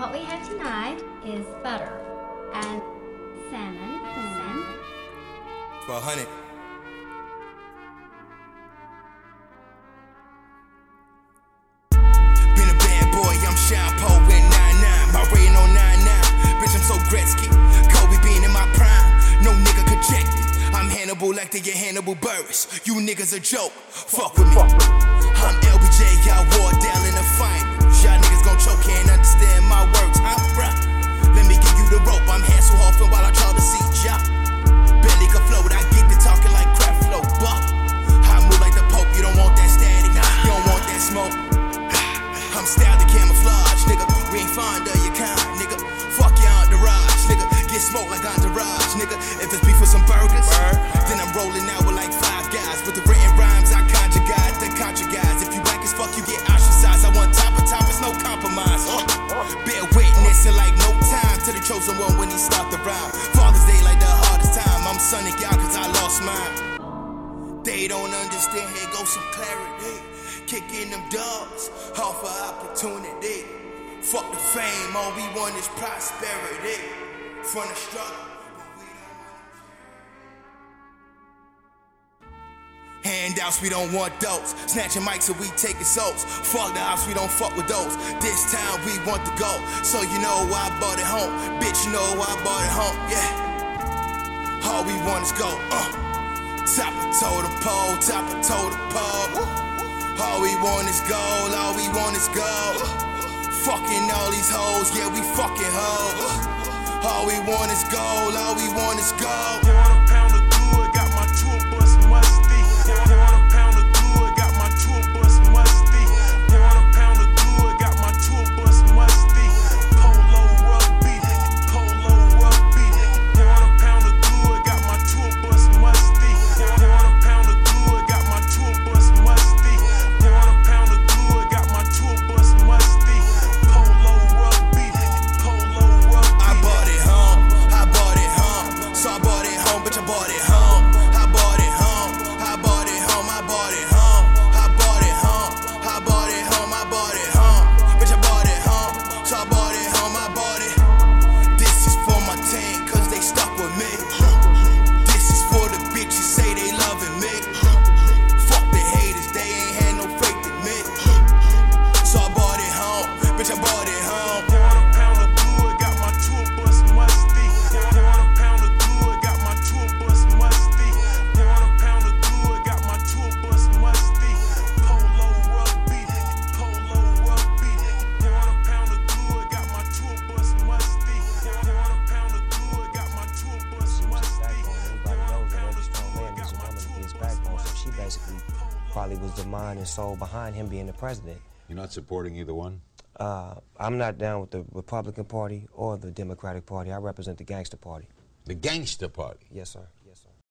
What we have tonight is butter and salmon. salmon. For. Been a bad boy, I'm in 99. My rating on 99. Bitch, I'm so Gretzky. Kobe being in my prime. No nigga could check me. I'm Hannibal like they get Hannibal Buress. You niggas a joke. Fuck with me. I'm LBJ, y'all war down in the fight. I'm styled to camouflage, nigga. We ain't fond of your kind, nigga. Fuck your entourage, nigga. Get smoked like entourage, nigga. If it's beef for some burgers, then I'm rolling out with like five guys. With the written rhymes, I conjure guys, then conjure guys. If you black as fuck, you get ostracized. I want top of top, it's no compromise. Uh. Bear witness in like no time to the chosen one when he stopped the rhyme. Father's Day like the hardest time. I'm sunning y'all cause I lost mine. They don't understand, here goes some clarity. Kicking them dogs off of opportunity. Fuck the fame, all we want is prosperity. From the struggle. but we don't want Handouts, we don't want those. Snatching mics, so we taking souls. Fuck the ops, we don't fuck with those. This time we want to go. So you know I bought it home. Bitch, you know I bought it home. Yeah. All we want is go. Uh. Top of totem pole, top of totem pole. All we want is gold, all we want is gold. Fucking all these hoes, yeah, we fucking hoes. All we want is gold, all we want is gold. Probably was the mind and soul behind him being the president. You're not supporting either one? Uh, I'm not down with the Republican Party or the Democratic Party. I represent the Gangster Party. The Gangster Party. Yes, sir.